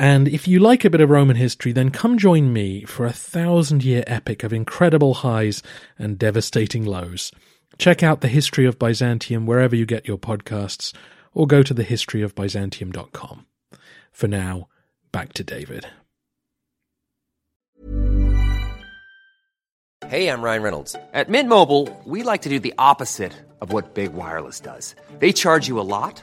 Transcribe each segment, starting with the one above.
And if you like a bit of Roman history, then come join me for a thousand year epic of incredible highs and devastating lows. Check out the history of Byzantium wherever you get your podcasts, or go to thehistoryofbyzantium.com. For now, back to David. Hey, I'm Ryan Reynolds. At Mint Mobile, we like to do the opposite of what Big Wireless does. They charge you a lot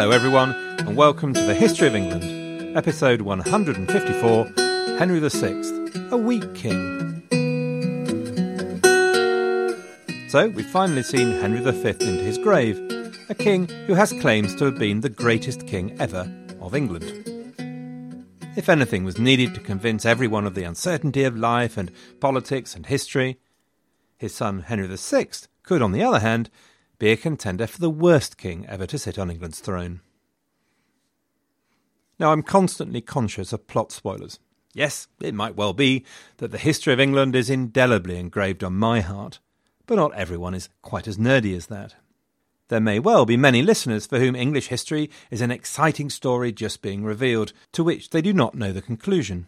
Hello, everyone, and welcome to the History of England, episode 154 Henry VI, a weak king. So, we've finally seen Henry V into his grave, a king who has claims to have been the greatest king ever of England. If anything was needed to convince everyone of the uncertainty of life and politics and history, his son Henry VI could, on the other hand, be a contender for the worst king ever to sit on England's throne. Now, I'm constantly conscious of plot spoilers. Yes, it might well be that the history of England is indelibly engraved on my heart, but not everyone is quite as nerdy as that. There may well be many listeners for whom English history is an exciting story just being revealed, to which they do not know the conclusion.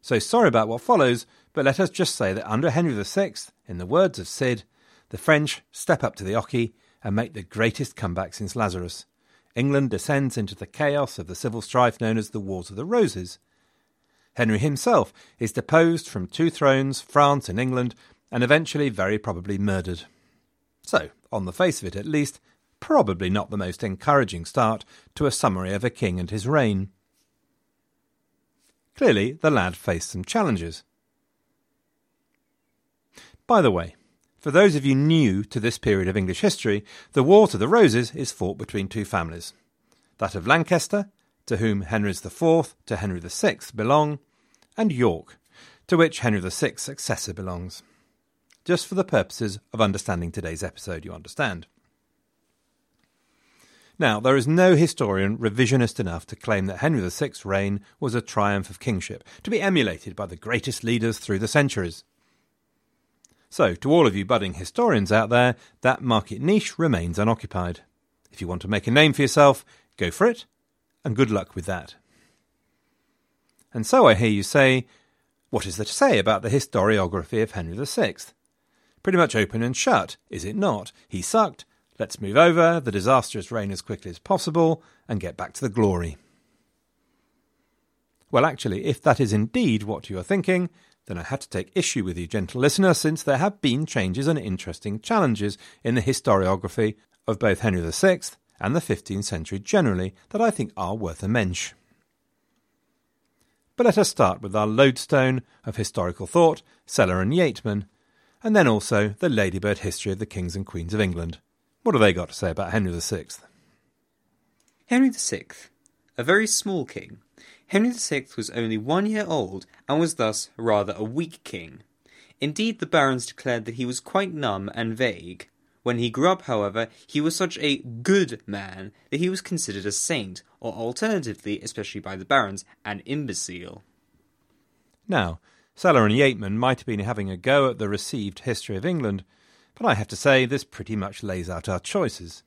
So sorry about what follows, but let us just say that under Henry VI, in the words of Sid, the French step up to the Oche and make the greatest comeback since Lazarus. England descends into the chaos of the civil strife known as the Wars of the Roses. Henry himself is deposed from two thrones, France and England, and eventually very probably murdered. So, on the face of it at least, probably not the most encouraging start to a summary of a king and his reign. Clearly, the lad faced some challenges. By the way, for those of you new to this period of English history, the War to the Roses is fought between two families that of Lancaster, to whom Henry's IV to Henry VI belong, and York, to which Henry VI's successor belongs. Just for the purposes of understanding today's episode, you understand. Now, there is no historian revisionist enough to claim that Henry VI's reign was a triumph of kingship, to be emulated by the greatest leaders through the centuries. So, to all of you budding historians out there, that market niche remains unoccupied. If you want to make a name for yourself, go for it, and good luck with that. And so I hear you say, what is there to say about the historiography of Henry VI? Pretty much open and shut, is it not? He sucked. Let's move over the disastrous reign as quickly as possible and get back to the glory. Well, actually, if that is indeed what you are thinking, then I had to take issue with you, gentle listener, since there have been changes and interesting challenges in the historiography of both Henry VI and the 15th century generally that I think are worth a mention. But let us start with our lodestone of historical thought, Sellar and Yeatman, and then also the Ladybird history of the kings and queens of England. What have they got to say about Henry VI? Henry VI, a very small king, Henry VI was only one year old and was thus rather a weak king. Indeed, the barons declared that he was quite numb and vague. When he grew up, however, he was such a good man that he was considered a saint, or alternatively, especially by the barons, an imbecile. Now, Sellar and Yeatman might have been having a go at the received history of England, but I have to say this pretty much lays out our choices.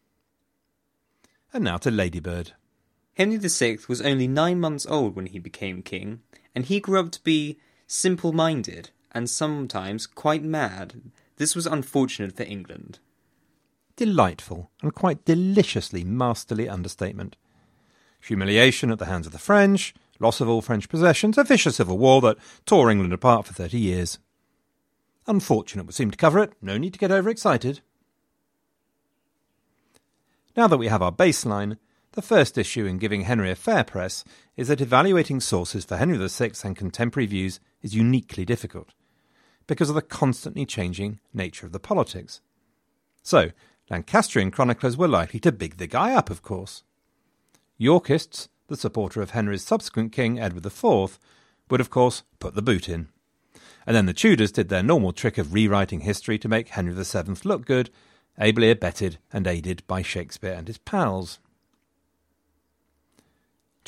And now to Ladybird. Henry VI was only nine months old when he became king, and he grew up to be simple minded and sometimes quite mad. This was unfortunate for England. Delightful and quite deliciously masterly understatement. Humiliation at the hands of the French, loss of all French possessions, a vicious civil war that tore England apart for thirty years. Unfortunate would seem to cover it, no need to get overexcited. Now that we have our baseline, the first issue in giving Henry a fair press is that evaluating sources for Henry VI and contemporary views is uniquely difficult, because of the constantly changing nature of the politics. So, Lancastrian chroniclers were likely to big the guy up, of course. Yorkists, the supporter of Henry's subsequent king, Edward IV, would of course put the boot in. And then the Tudors did their normal trick of rewriting history to make Henry VII look good, ably abetted and aided by Shakespeare and his pals.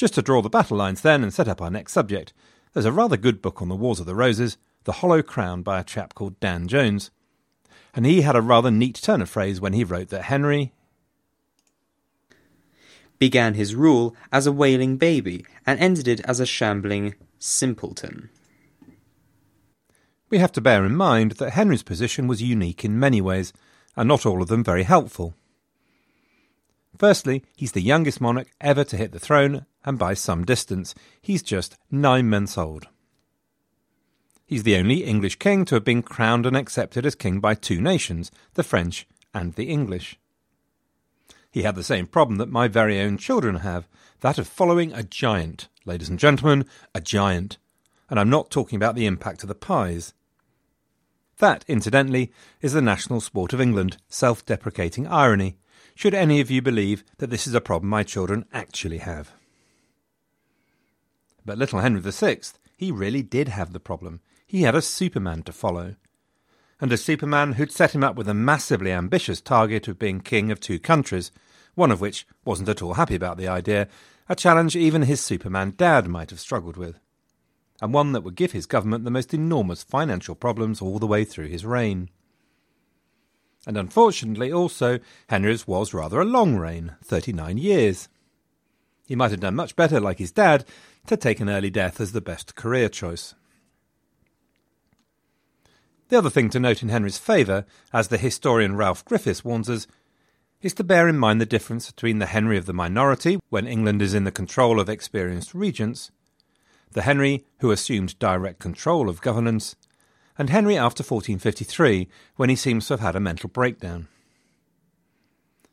Just to draw the battle lines then and set up our next subject, there's a rather good book on the Wars of the Roses, The Hollow Crown by a chap called Dan Jones. And he had a rather neat turn of phrase when he wrote that Henry began his rule as a wailing baby and ended it as a shambling simpleton. We have to bear in mind that Henry's position was unique in many ways, and not all of them very helpful. Firstly, he's the youngest monarch ever to hit the throne, and by some distance. He's just nine months old. He's the only English king to have been crowned and accepted as king by two nations, the French and the English. He had the same problem that my very own children have, that of following a giant. Ladies and gentlemen, a giant. And I'm not talking about the impact of the pies. That, incidentally, is the national sport of England, self deprecating irony, should any of you believe that this is a problem my children actually have. But little Henry VI, he really did have the problem. He had a Superman to follow. And a Superman who'd set him up with a massively ambitious target of being king of two countries, one of which wasn't at all happy about the idea, a challenge even his Superman dad might have struggled with, and one that would give his government the most enormous financial problems all the way through his reign. And unfortunately, also, Henry's was rather a long reign, 39 years. He might have done much better, like his dad, to take an early death as the best career choice. The other thing to note in Henry's favour, as the historian Ralph Griffiths warns us, is to bear in mind the difference between the Henry of the minority, when England is in the control of experienced regents, the Henry who assumed direct control of governance, and Henry after 1453, when he seems to have had a mental breakdown.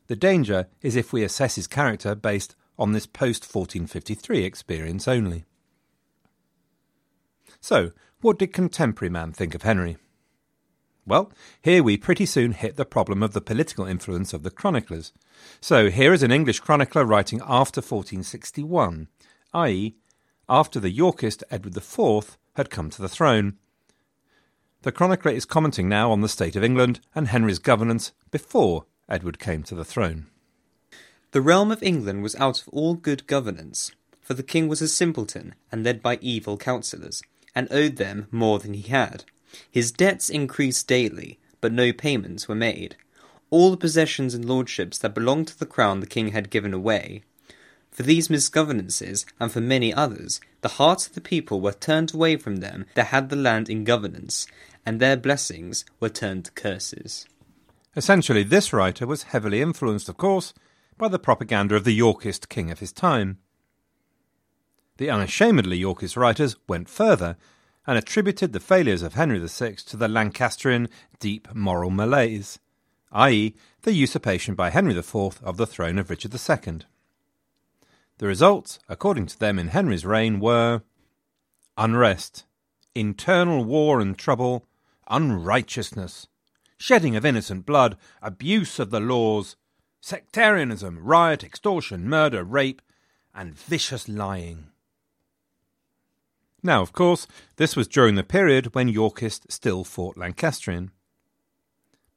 The danger is if we assess his character based on this post 1453 experience only. So, what did contemporary man think of Henry? Well, here we pretty soon hit the problem of the political influence of the chroniclers. So here is an English chronicler writing after 1461, i.e., after the Yorkist Edward IV had come to the throne. The chronicler is commenting now on the state of England and Henry's governance before Edward came to the throne. The realm of England was out of all good governance, for the king was a simpleton and led by evil counsellors, and owed them more than he had. His debts increased daily, but no payments were made. All the possessions and lordships that belonged to the crown the king had given away. For these misgovernances, and for many others, the hearts of the people were turned away from them that had the land in governance, and their blessings were turned to curses. Essentially, this writer was heavily influenced, of course, by the propaganda of the Yorkist king of his time. The unashamedly Yorkist writers went further and attributed the failures of Henry VI to the Lancastrian deep moral malaise, i.e., the usurpation by Henry IV of the throne of Richard II. The results, according to them in Henry's reign, were unrest, internal war and trouble, unrighteousness, shedding of innocent blood, abuse of the laws, sectarianism, riot, extortion, murder, rape, and vicious lying. Now, of course, this was during the period when Yorkists still fought Lancastrian.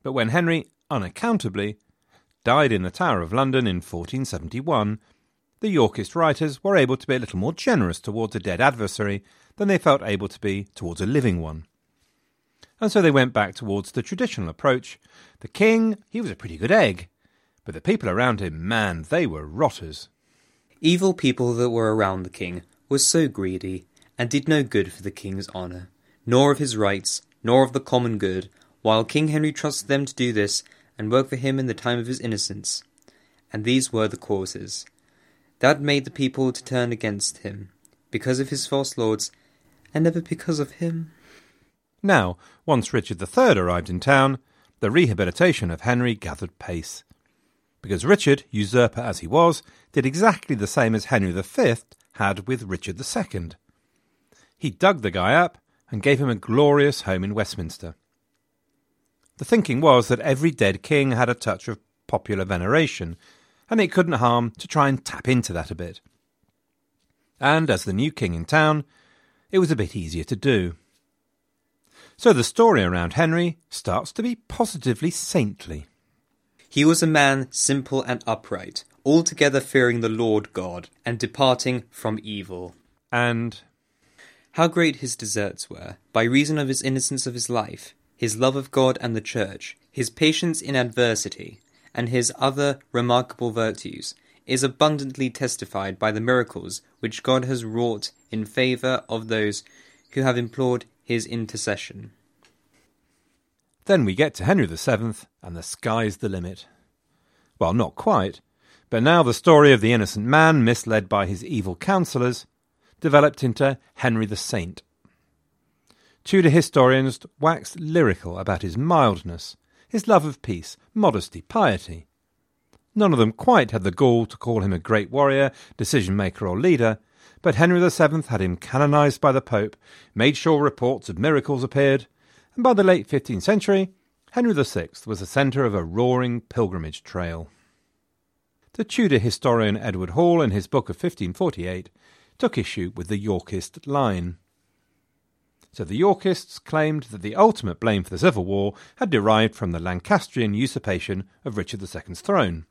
But when Henry, unaccountably, died in the Tower of London in 1471, the Yorkist writers were able to be a little more generous towards a dead adversary than they felt able to be towards a living one. And so they went back towards the traditional approach. The king, he was a pretty good egg, but the people around him, man, they were rotters. Evil people that were around the king were so greedy and did no good for the king's honour, nor of his rights, nor of the common good, while King Henry trusted them to do this and work for him in the time of his innocence. And these were the causes that made the people to turn against him, because of his false lords, and never because of him. Now, once Richard III arrived in town, the rehabilitation of Henry gathered pace. Because Richard, usurper as he was, did exactly the same as Henry V had with Richard II. He dug the guy up and gave him a glorious home in Westminster. The thinking was that every dead king had a touch of popular veneration, and it couldn't harm to try and tap into that a bit. And as the new king in town, it was a bit easier to do. So the story around Henry starts to be positively saintly. He was a man simple and upright, altogether fearing the Lord God, and departing from evil. And How great his deserts were, by reason of his innocence of his life, his love of God and the Church, his patience in adversity, and his other remarkable virtues, is abundantly testified by the miracles which God has wrought in favour of those who have implored his intercession. Then we get to Henry VII, and the sky's the limit. Well, not quite, but now the story of the innocent man misled by his evil counsellors developed into Henry the Saint. Tudor historians waxed lyrical about his mildness, his love of peace, modesty, piety. None of them quite had the gall to call him a great warrior, decision maker, or leader, but Henry VII had him canonized by the Pope, made sure reports of miracles appeared, and by the late 15th century, Henry VI was the centre of a roaring pilgrimage trail. The Tudor historian Edward Hall, in his book of 1548, took issue with the Yorkist line. So the Yorkists claimed that the ultimate blame for the Civil War had derived from the Lancastrian usurpation of Richard II's throne.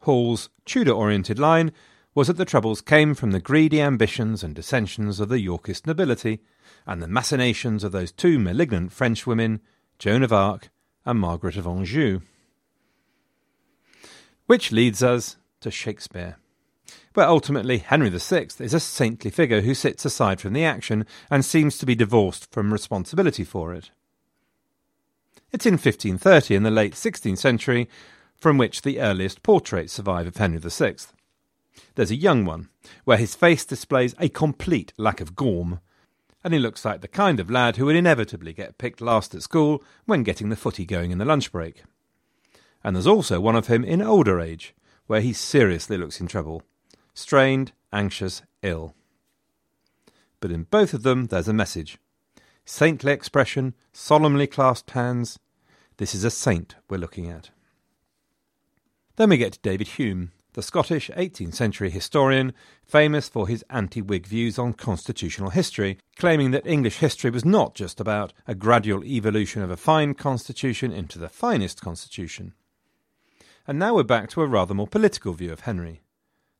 Hall's Tudor oriented line was that the troubles came from the greedy ambitions and dissensions of the Yorkist nobility and the machinations of those two malignant French women, Joan of Arc and Margaret of Anjou. Which leads us to Shakespeare, where ultimately Henry VI is a saintly figure who sits aside from the action and seems to be divorced from responsibility for it. It's in 1530 in the late 16th century from which the earliest portraits survive of Henry VI. There's a young one, where his face displays a complete lack of gorm, and he looks like the kind of lad who would inevitably get picked last at school when getting the footy going in the lunch break. And there's also one of him in older age, where he seriously looks in trouble strained, anxious, ill. But in both of them, there's a message saintly expression, solemnly clasped hands. This is a saint we're looking at. Then we get to David Hume, the Scottish 18th century historian, famous for his anti Whig views on constitutional history, claiming that English history was not just about a gradual evolution of a fine constitution into the finest constitution. And now we're back to a rather more political view of Henry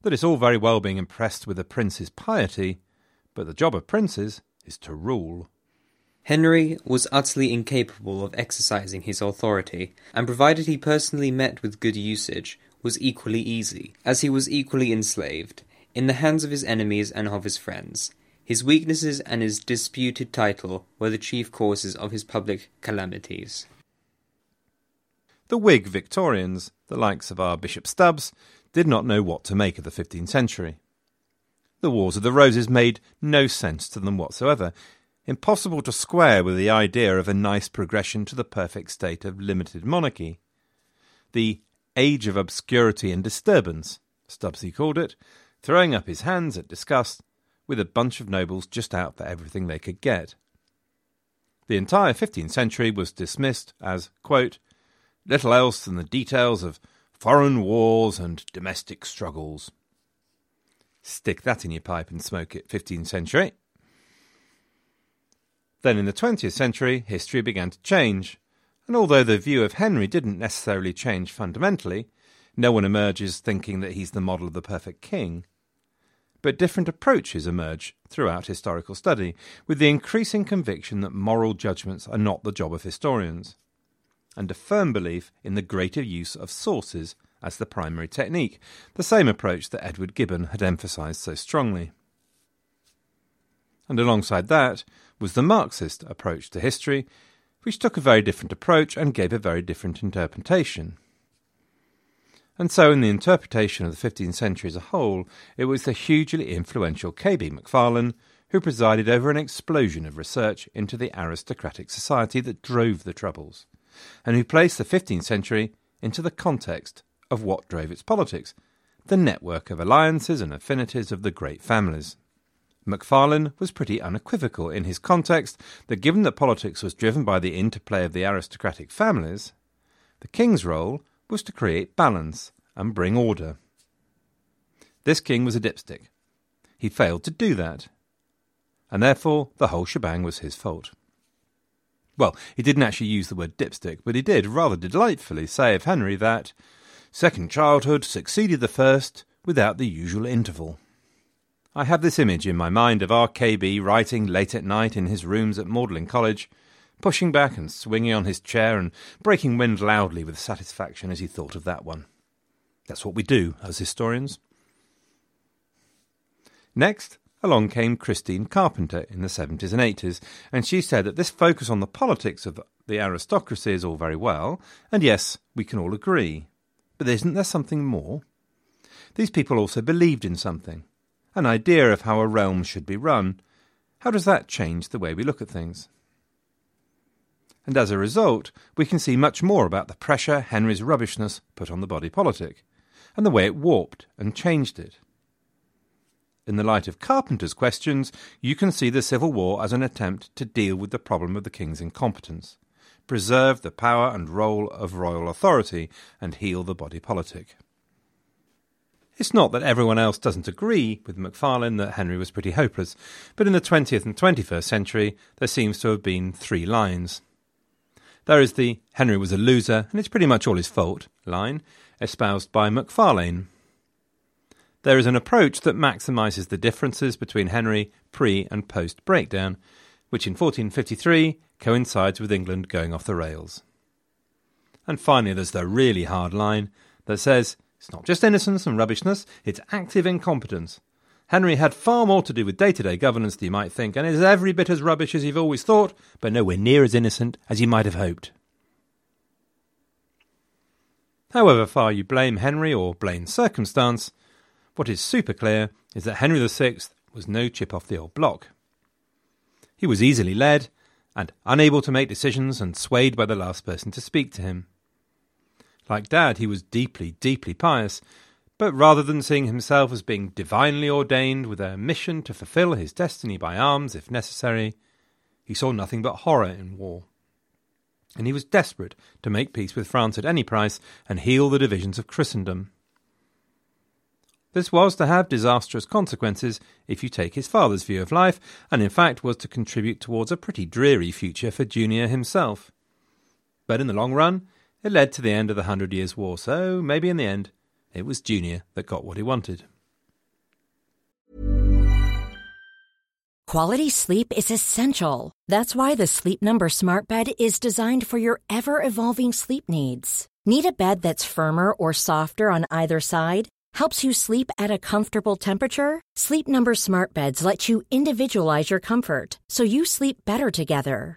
that it's all very well being impressed with a prince's piety, but the job of princes is to rule. Henry was utterly incapable of exercising his authority, and provided he personally met with good usage, was equally easy, as he was equally enslaved, in the hands of his enemies and of his friends. His weaknesses and his disputed title were the chief causes of his public calamities. The Whig Victorians, the likes of our Bishop Stubbs, did not know what to make of the 15th century. The Wars of the Roses made no sense to them whatsoever, impossible to square with the idea of a nice progression to the perfect state of limited monarchy. The age of obscurity and disturbance, Stubbsy called it, throwing up his hands at disgust, with a bunch of nobles just out for everything they could get. The entire 15th century was dismissed as, quote, little else than the details of foreign wars and domestic struggles. Stick that in your pipe and smoke it, 15th century. Then in the 20th century, history began to change, and although the view of Henry didn't necessarily change fundamentally, no one emerges thinking that he's the model of the perfect king. But different approaches emerge throughout historical study, with the increasing conviction that moral judgments are not the job of historians, and a firm belief in the greater use of sources as the primary technique, the same approach that Edward Gibbon had emphasised so strongly. And alongside that was the Marxist approach to history, which took a very different approach and gave a very different interpretation. And so, in the interpretation of the 15th century as a whole, it was the hugely influential K.B. McFarlane who presided over an explosion of research into the aristocratic society that drove the Troubles, and who placed the 15th century into the context of what drove its politics the network of alliances and affinities of the great families. McFarlane was pretty unequivocal in his context that given that politics was driven by the interplay of the aristocratic families, the king's role was to create balance and bring order. This king was a dipstick. He failed to do that, and therefore the whole shebang was his fault. Well, he didn't actually use the word dipstick, but he did rather delightfully say of Henry that second childhood succeeded the first without the usual interval. I have this image in my mind of R.K.B. writing late at night in his rooms at Magdalen College, pushing back and swinging on his chair and breaking wind loudly with satisfaction as he thought of that one. That's what we do as historians. Next, along came Christine Carpenter in the 70s and 80s, and she said that this focus on the politics of the aristocracy is all very well, and yes, we can all agree. But isn't there something more? These people also believed in something, an idea of how a realm should be run. How does that change the way we look at things? And as a result, we can see much more about the pressure Henry's rubbishness put on the body politic, and the way it warped and changed it. In the light of Carpenter's questions, you can see the Civil War as an attempt to deal with the problem of the king's incompetence, preserve the power and role of royal authority, and heal the body politic. It's not that everyone else doesn't agree with McFarlane that Henry was pretty hopeless, but in the 20th and 21st century there seems to have been three lines. There is the Henry was a loser and it's pretty much all his fault line, espoused by McFarlane. There is an approach that maximises the differences between Henry pre and post breakdown, which in 1453 coincides with England going off the rails. And finally, there's the really hard line that says it's not just innocence and rubbishness, it's active incompetence. Henry had far more to do with day to day governance than you might think, and is every bit as rubbish as you've always thought, but nowhere near as innocent as you might have hoped. However far you blame Henry or blame circumstance, what is super clear is that Henry VI was no chip off the old block. He was easily led and unable to make decisions and swayed by the last person to speak to him. Like Dad, he was deeply, deeply pious, but rather than seeing himself as being divinely ordained with a mission to fulfill his destiny by arms if necessary, he saw nothing but horror in war. And he was desperate to make peace with France at any price and heal the divisions of Christendom. This was to have disastrous consequences if you take his father's view of life, and in fact was to contribute towards a pretty dreary future for Junior himself. But in the long run, it led to the end of the Hundred Years' War, so maybe in the end it was Junior that got what he wanted. Quality sleep is essential. That's why the Sleep Number Smart Bed is designed for your ever evolving sleep needs. Need a bed that's firmer or softer on either side? Helps you sleep at a comfortable temperature? Sleep Number Smart Beds let you individualize your comfort so you sleep better together.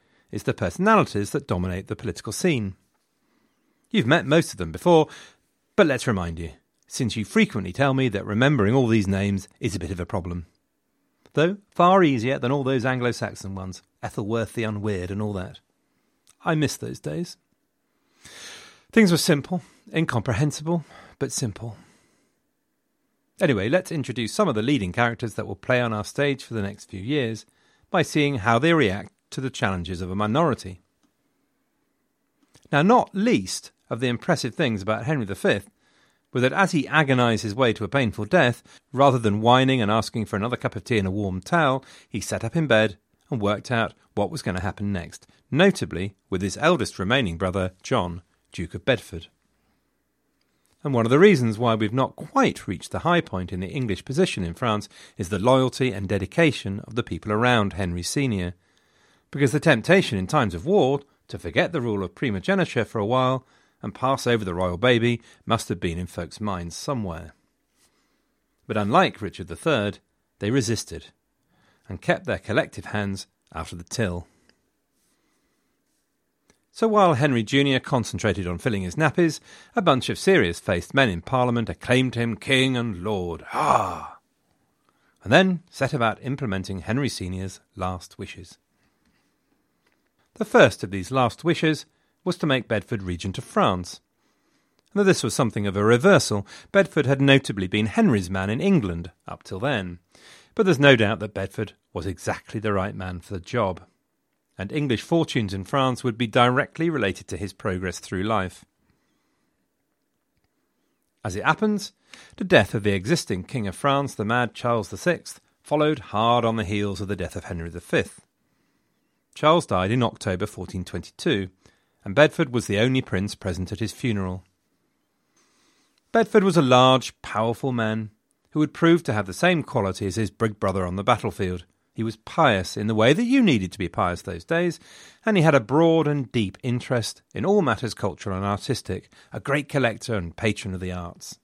is the personalities that dominate the political scene. You've met most of them before, but let's remind you, since you frequently tell me that remembering all these names is a bit of a problem. Though far easier than all those Anglo Saxon ones, Ethelworth the Unweird and all that. I miss those days. Things were simple, incomprehensible, but simple. Anyway, let's introduce some of the leading characters that will play on our stage for the next few years by seeing how they react to the challenges of a minority. Now, not least of the impressive things about Henry V was that as he agonised his way to a painful death, rather than whining and asking for another cup of tea and a warm towel, he sat up in bed and worked out what was going to happen next, notably with his eldest remaining brother, John, Duke of Bedford. And one of the reasons why we've not quite reached the high point in the English position in France is the loyalty and dedication of the people around Henry Sr. Because the temptation in times of war to forget the rule of primogeniture for a while and pass over the royal baby must have been in folks' minds somewhere. But unlike Richard III, they resisted and kept their collective hands out of the till. So while Henry Jr. concentrated on filling his nappies, a bunch of serious faced men in Parliament acclaimed him King and Lord, ah! And then set about implementing Henry Sr.'s last wishes. The first of these last wishes was to make Bedford regent of France. Though this was something of a reversal, Bedford had notably been Henry's man in England up till then, but there's no doubt that Bedford was exactly the right man for the job and English fortunes in France would be directly related to his progress through life. As it happens, the death of the existing King of France, the mad Charles VI, followed hard on the heels of the death of Henry V. Charles died in October 1422, and Bedford was the only prince present at his funeral. Bedford was a large, powerful man who would prove to have the same quality as his big brother on the battlefield he was pious in the way that you needed to be pious those days, and he had a broad and deep interest in all matters cultural and artistic, a great collector and patron of the arts.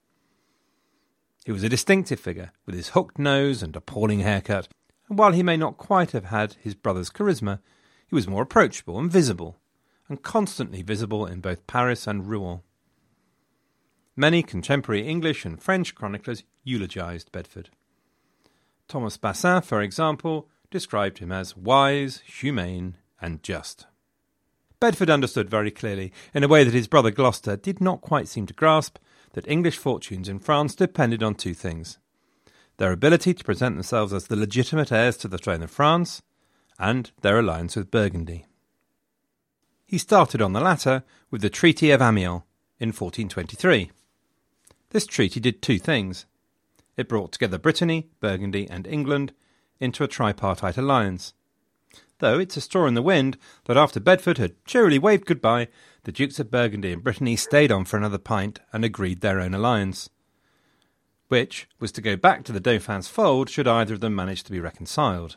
He was a distinctive figure, with his hooked nose and appalling haircut, and while he may not quite have had his brother's charisma, he was more approachable and visible, and constantly visible in both Paris and Rouen. Many contemporary English and French chroniclers eulogized Bedford. Thomas Basin, for example, described him as wise, humane, and just. Bedford understood very clearly, in a way that his brother Gloucester did not quite seem to grasp, that English fortunes in France depended on two things their ability to present themselves as the legitimate heirs to the throne of France, and their alliance with Burgundy. He started on the latter with the Treaty of Amiens in 1423. This treaty did two things. It brought together Brittany, Burgundy, and England into a tripartite alliance. Though it's a straw in the wind that after Bedford had cheerily waved goodbye, the Dukes of Burgundy and Brittany stayed on for another pint and agreed their own alliance, which was to go back to the Dauphin's fold should either of them manage to be reconciled.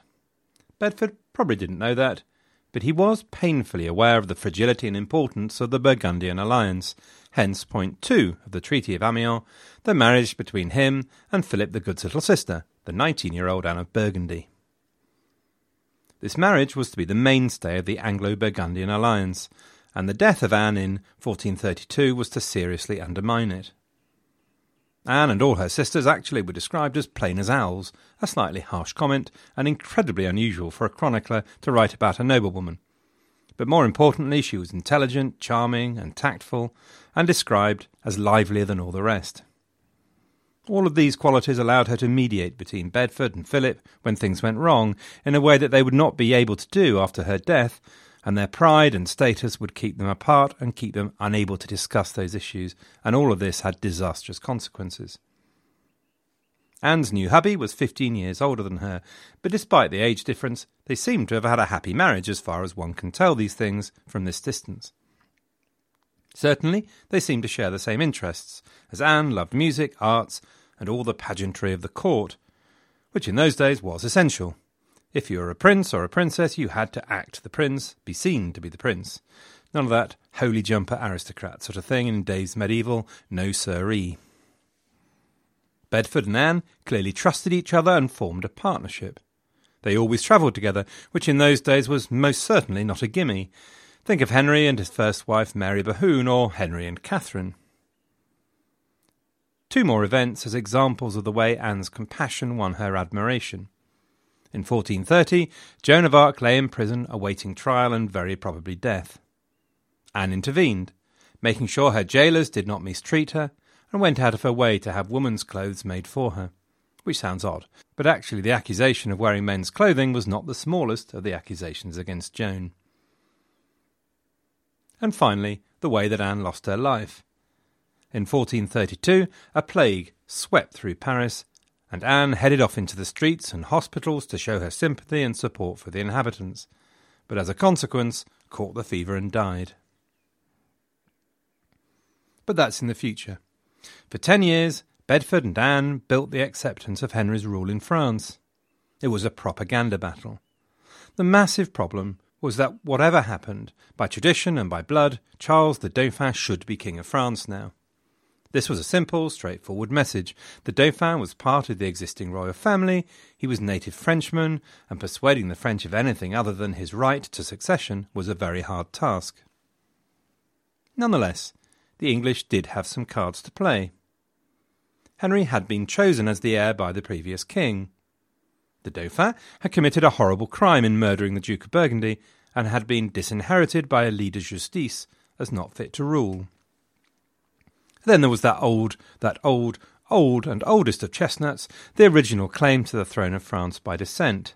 Bedford probably didn't know that, but he was painfully aware of the fragility and importance of the Burgundian alliance, hence point two of the Treaty of Amiens, the marriage between him and Philip the Good's little sister, the 19 year old Anne of Burgundy. This marriage was to be the mainstay of the Anglo Burgundian alliance, and the death of Anne in 1432 was to seriously undermine it. Anne and all her sisters actually were described as plain as owls, a slightly harsh comment, and incredibly unusual for a chronicler to write about a noblewoman. But more importantly, she was intelligent, charming, and tactful, and described as livelier than all the rest. All of these qualities allowed her to mediate between Bedford and Philip when things went wrong in a way that they would not be able to do after her death, and their pride and status would keep them apart and keep them unable to discuss those issues, and all of this had disastrous consequences. Anne's new hubby was fifteen years older than her, but despite the age difference, they seemed to have had a happy marriage as far as one can tell these things from this distance. Certainly, they seemed to share the same interests, as Anne loved music, arts, and all the pageantry of the court, which in those days was essential. If you were a prince or a princess, you had to act the prince, be seen to be the prince. None of that holy jumper aristocrat sort of thing in days medieval, no siree. Bedford and Anne clearly trusted each other and formed a partnership. They always travelled together, which in those days was most certainly not a gimme. Think of Henry and his first wife Mary Bohun, or Henry and Catherine. Two more events as examples of the way Anne's compassion won her admiration. In 1430, Joan of Arc lay in prison awaiting trial and very probably death. Anne intervened, making sure her jailers did not mistreat her, and went out of her way to have woman's clothes made for her. Which sounds odd, but actually the accusation of wearing men's clothing was not the smallest of the accusations against Joan. And finally, the way that Anne lost her life. In 1432, a plague swept through Paris, and Anne headed off into the streets and hospitals to show her sympathy and support for the inhabitants, but as a consequence, caught the fever and died. But that's in the future. For ten years, Bedford and Anne built the acceptance of Henry's rule in France. It was a propaganda battle. The massive problem was that whatever happened, by tradition and by blood, Charles the Dauphin should be King of France now. This was a simple, straightforward message. The Dauphin was part of the existing royal family, he was native Frenchman, and persuading the French of anything other than his right to succession was a very hard task. Nonetheless, the English did have some cards to play. Henry had been chosen as the heir by the previous king. The Dauphin had committed a horrible crime in murdering the Duke of Burgundy and had been disinherited by a lit de justice as not fit to rule. Then there was that old, that old, old and oldest of chestnuts, the original claim to the throne of France by descent.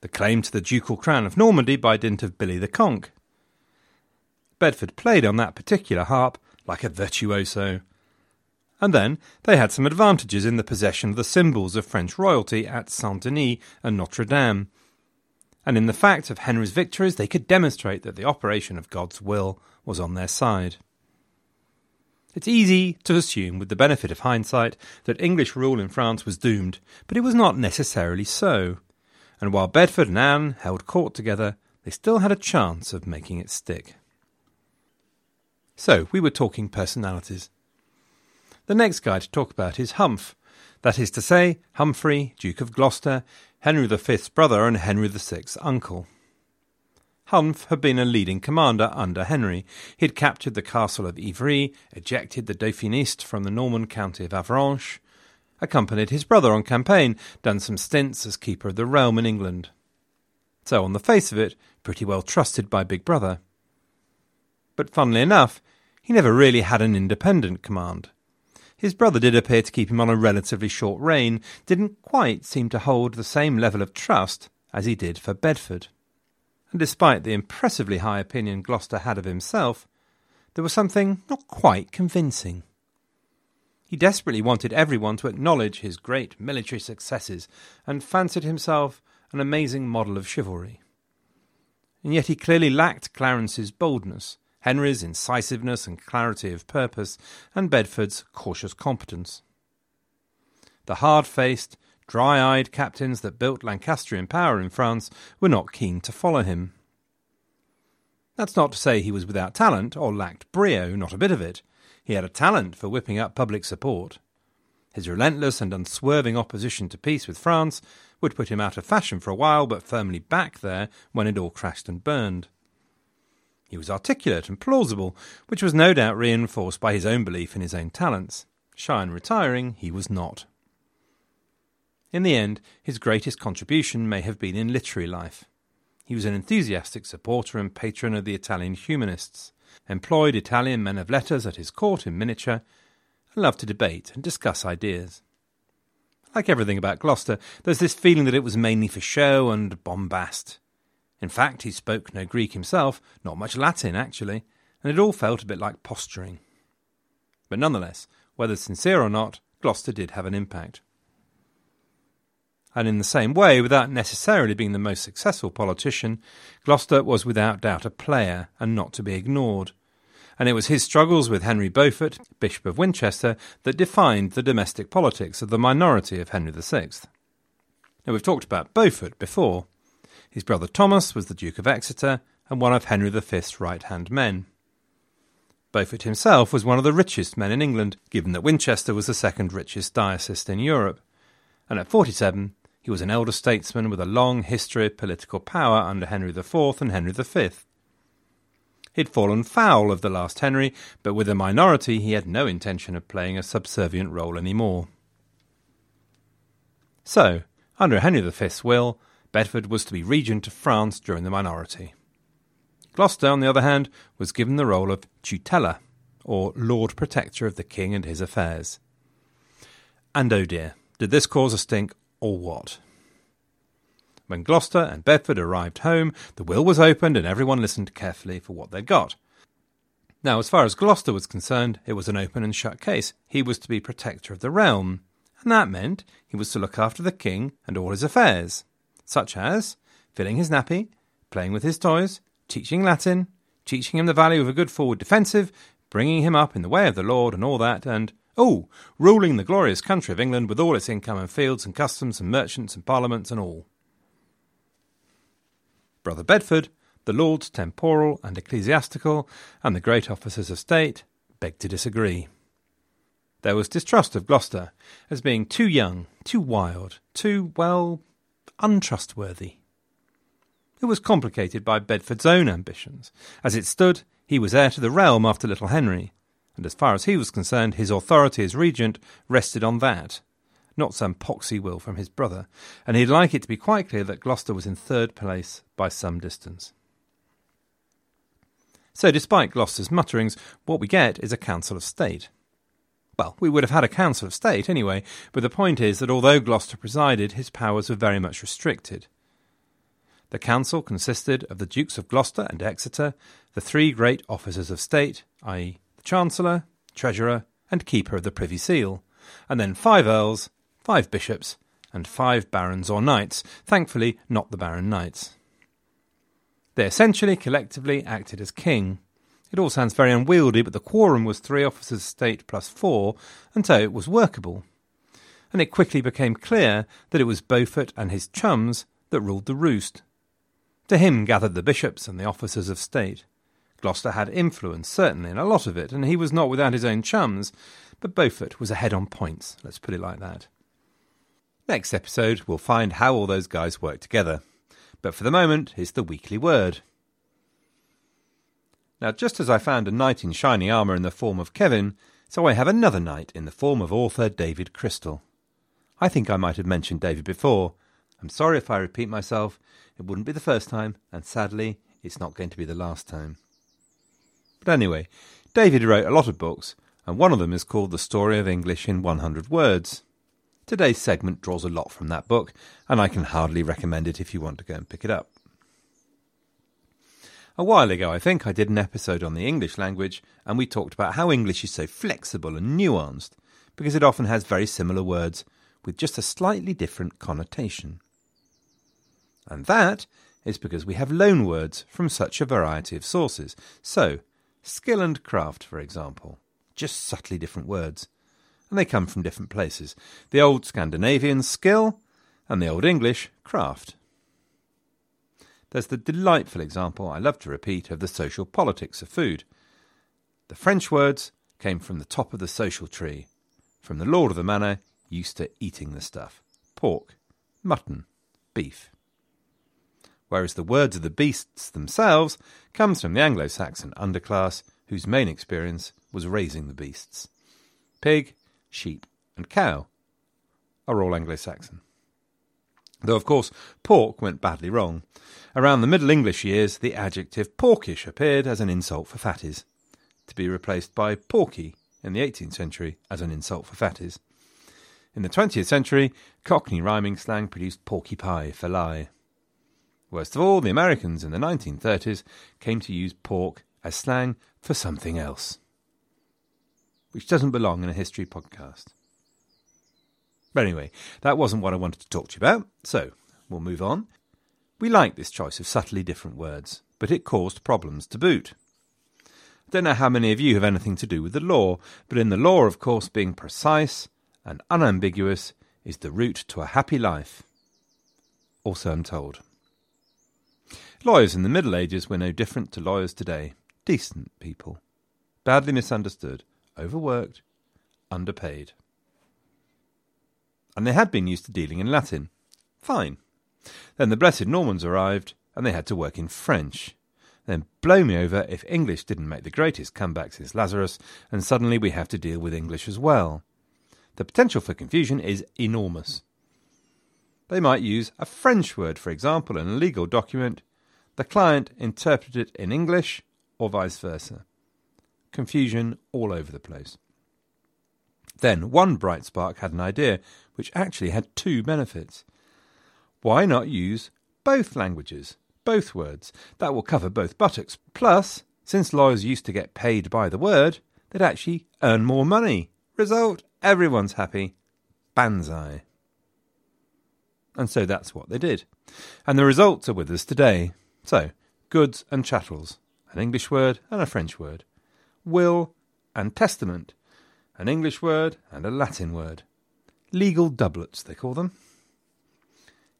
The claim to the ducal crown of Normandy by dint of Billy the Conk. Bedford played on that particular harp like a virtuoso. And then they had some advantages in the possession of the symbols of French royalty at Saint Denis and Notre Dame. And in the fact of Henry's victories, they could demonstrate that the operation of God's will was on their side. It's easy to assume, with the benefit of hindsight, that English rule in France was doomed, but it was not necessarily so. And while Bedford and Anne held court together, they still had a chance of making it stick. So, we were talking personalities. The next guy to talk about is Humph, that is to say, Humphrey, Duke of Gloucester, Henry V's brother and Henry VI's uncle. Humph had been a leading commander under Henry. He had captured the castle of Ivry, ejected the Dauphiniste from the Norman county of Avranches, accompanied his brother on campaign, done some stints as keeper of the realm in England. So, on the face of it, pretty well trusted by Big Brother. But funnily enough, he never really had an independent command. His brother did appear to keep him on a relatively short rein, didn't quite seem to hold the same level of trust as he did for Bedford. And despite the impressively high opinion Gloucester had of himself, there was something not quite convincing. He desperately wanted everyone to acknowledge his great military successes and fancied himself an amazing model of chivalry. And yet he clearly lacked Clarence's boldness Henry's incisiveness and clarity of purpose, and Bedford's cautious competence. The hard faced, dry eyed captains that built Lancastrian power in France were not keen to follow him. That's not to say he was without talent or lacked brio, not a bit of it. He had a talent for whipping up public support. His relentless and unswerving opposition to peace with France would put him out of fashion for a while, but firmly back there when it all crashed and burned. He was articulate and plausible, which was no doubt reinforced by his own belief in his own talents. Shy and retiring, he was not. In the end, his greatest contribution may have been in literary life. He was an enthusiastic supporter and patron of the Italian humanists, employed Italian men of letters at his court in miniature, and loved to debate and discuss ideas. Like everything about Gloucester, there's this feeling that it was mainly for show and bombast. In fact, he spoke no Greek himself, not much Latin actually, and it all felt a bit like posturing. But nonetheless, whether sincere or not, Gloucester did have an impact. And in the same way, without necessarily being the most successful politician, Gloucester was without doubt a player and not to be ignored. And it was his struggles with Henry Beaufort, Bishop of Winchester, that defined the domestic politics of the minority of Henry VI. Now, we've talked about Beaufort before. His brother Thomas was the Duke of Exeter and one of Henry V's right hand men. Beaufort himself was one of the richest men in England, given that Winchester was the second richest diocese in Europe. And at 47, he was an elder statesman with a long history of political power under Henry IV and Henry V. He'd fallen foul of the last Henry, but with a minority he had no intention of playing a subservient role any more. So, under Henry V's will, Bedford was to be regent of France during the minority. Gloucester, on the other hand, was given the role of tutela, or Lord Protector of the King and his affairs. And oh dear, did this cause a stink or what? When Gloucester and Bedford arrived home, the will was opened and everyone listened carefully for what they got. Now, as far as Gloucester was concerned, it was an open and shut case. He was to be protector of the realm, and that meant he was to look after the king and all his affairs, such as filling his nappy, playing with his toys, teaching Latin, teaching him the value of a good forward defensive, bringing him up in the way of the Lord and all that, and, oh, ruling the glorious country of England with all its income and fields and customs and merchants and parliaments and all. Brother Bedford the lords temporal and ecclesiastical, and the great officers of state, begged to disagree. There was distrust of Gloucester as being too young, too wild, too, well, untrustworthy. It was complicated by Bedford's own ambitions. As it stood, he was heir to the realm after little Henry, and as far as he was concerned, his authority as regent rested on that, not some poxy will from his brother, and he'd like it to be quite clear that Gloucester was in third place by some distance. So, despite Gloucester's mutterings, what we get is a Council of State. Well, we would have had a Council of State anyway, but the point is that although Gloucester presided, his powers were very much restricted. The council consisted of the Dukes of Gloucester and Exeter, the three great officers of state, i.e., Chancellor, Treasurer, and Keeper of the Privy Seal, and then five earls, five bishops, and five barons or knights, thankfully not the Barron Knights. They essentially collectively acted as king. It all sounds very unwieldy, but the quorum was three officers of state plus four, and so it was workable. And it quickly became clear that it was Beaufort and his chums that ruled the roost. To him gathered the bishops and the officers of state. Gloucester had influence, certainly, and a lot of it, and he was not without his own chums, but Beaufort was ahead on points, let's put it like that. Next episode, we'll find how all those guys work together but for the moment, it's the weekly word. Now, just as I found a knight in shiny armour in the form of Kevin, so I have another knight in the form of author David Crystal. I think I might have mentioned David before. I'm sorry if I repeat myself. It wouldn't be the first time, and sadly, it's not going to be the last time. But anyway, David wrote a lot of books, and one of them is called The Story of English in 100 Words. Today's segment draws a lot from that book, and I can hardly recommend it if you want to go and pick it up. A while ago, I think, I did an episode on the English language, and we talked about how English is so flexible and nuanced, because it often has very similar words with just a slightly different connotation. And that is because we have loan words from such a variety of sources. So, skill and craft, for example, just subtly different words and they come from different places. The Old Scandinavian skill, and the Old English craft. There's the delightful example I love to repeat of the social politics of food. The French words came from the top of the social tree, from the lord of the manor used to eating the stuff pork, mutton, beef. Whereas the words of the beasts themselves comes from the Anglo Saxon underclass whose main experience was raising the beasts. Pig, sheep, and cow are all Anglo Saxon. Though, of course, pork went badly wrong. Around the Middle English years, the adjective porkish appeared as an insult for fatties, to be replaced by porky in the 18th century as an insult for fatties. In the 20th century, Cockney rhyming slang produced porky pie for lie. Worst of all, the Americans in the 1930s came to use pork as slang for something else which doesn't belong in a history podcast. But anyway, that wasn't what I wanted to talk to you about, so we'll move on. We like this choice of subtly different words, but it caused problems to boot. I don't know how many of you have anything to do with the law, but in the law, of course, being precise and unambiguous is the route to a happy life. Also, I'm told. Lawyers in the Middle Ages were no different to lawyers today. Decent people. Badly misunderstood, overworked, underpaid. And they had been used to dealing in Latin. Fine. Then the blessed Normans arrived, and they had to work in French. Then blow me over if English didn't make the greatest comeback since Lazarus, and suddenly we have to deal with English as well. The potential for confusion is enormous. They might use a French word, for example, in a legal document, the client interpret it in English, or vice versa. confusion all over the place. Then one bright spark had an idea which actually had two benefits. Why not use both languages, both words? That will cover both buttocks. Plus, since lawyers used to get paid by the word, they'd actually earn more money. Result everyone's happy. Banzai. And so that's what they did. And the results are with us today. So, goods and chattels, an English word and a French word. Will and testament, an English word and a Latin word. Legal doublets, they call them.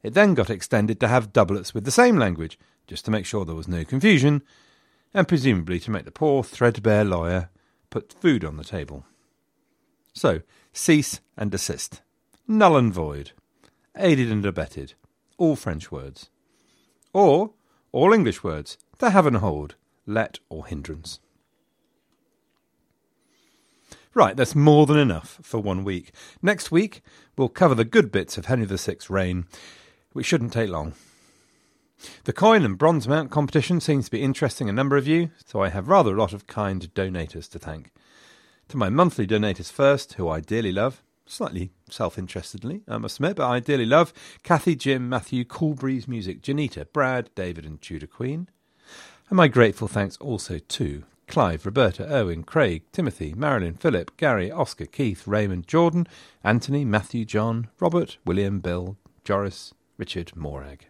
It then got extended to have doublets with the same language, just to make sure there was no confusion, and presumably to make the poor threadbare lawyer put food on the table. So, cease and desist. Null and void. Aided and abetted. All French words. Or all English words that have an hold, let or hindrance. Right, that's more than enough for one week. Next week, we'll cover the good bits of Henry VI's reign, which shouldn't take long. The coin and bronze mount competition seems to be interesting a number of you, so I have rather a lot of kind donators to thank. To my monthly donators first, who I dearly love, slightly self interestedly, I must admit, but I dearly love Kathy, Jim, Matthew, Cool Breeze Music, Janita, Brad, David, and Tudor Queen. And my grateful thanks also to Clive, Roberta, Owen, Craig, Timothy, Marilyn, Philip, Gary, Oscar, Keith, Raymond, Jordan, Anthony, Matthew, John, Robert, William, Bill, Joris, Richard, Morag.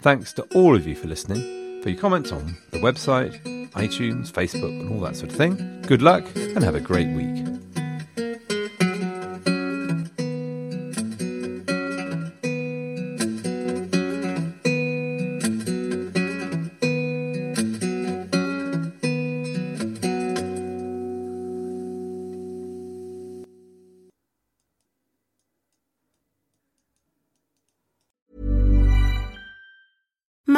Thanks to all of you for listening, for your comments on the website, iTunes, Facebook, and all that sort of thing. Good luck and have a great week.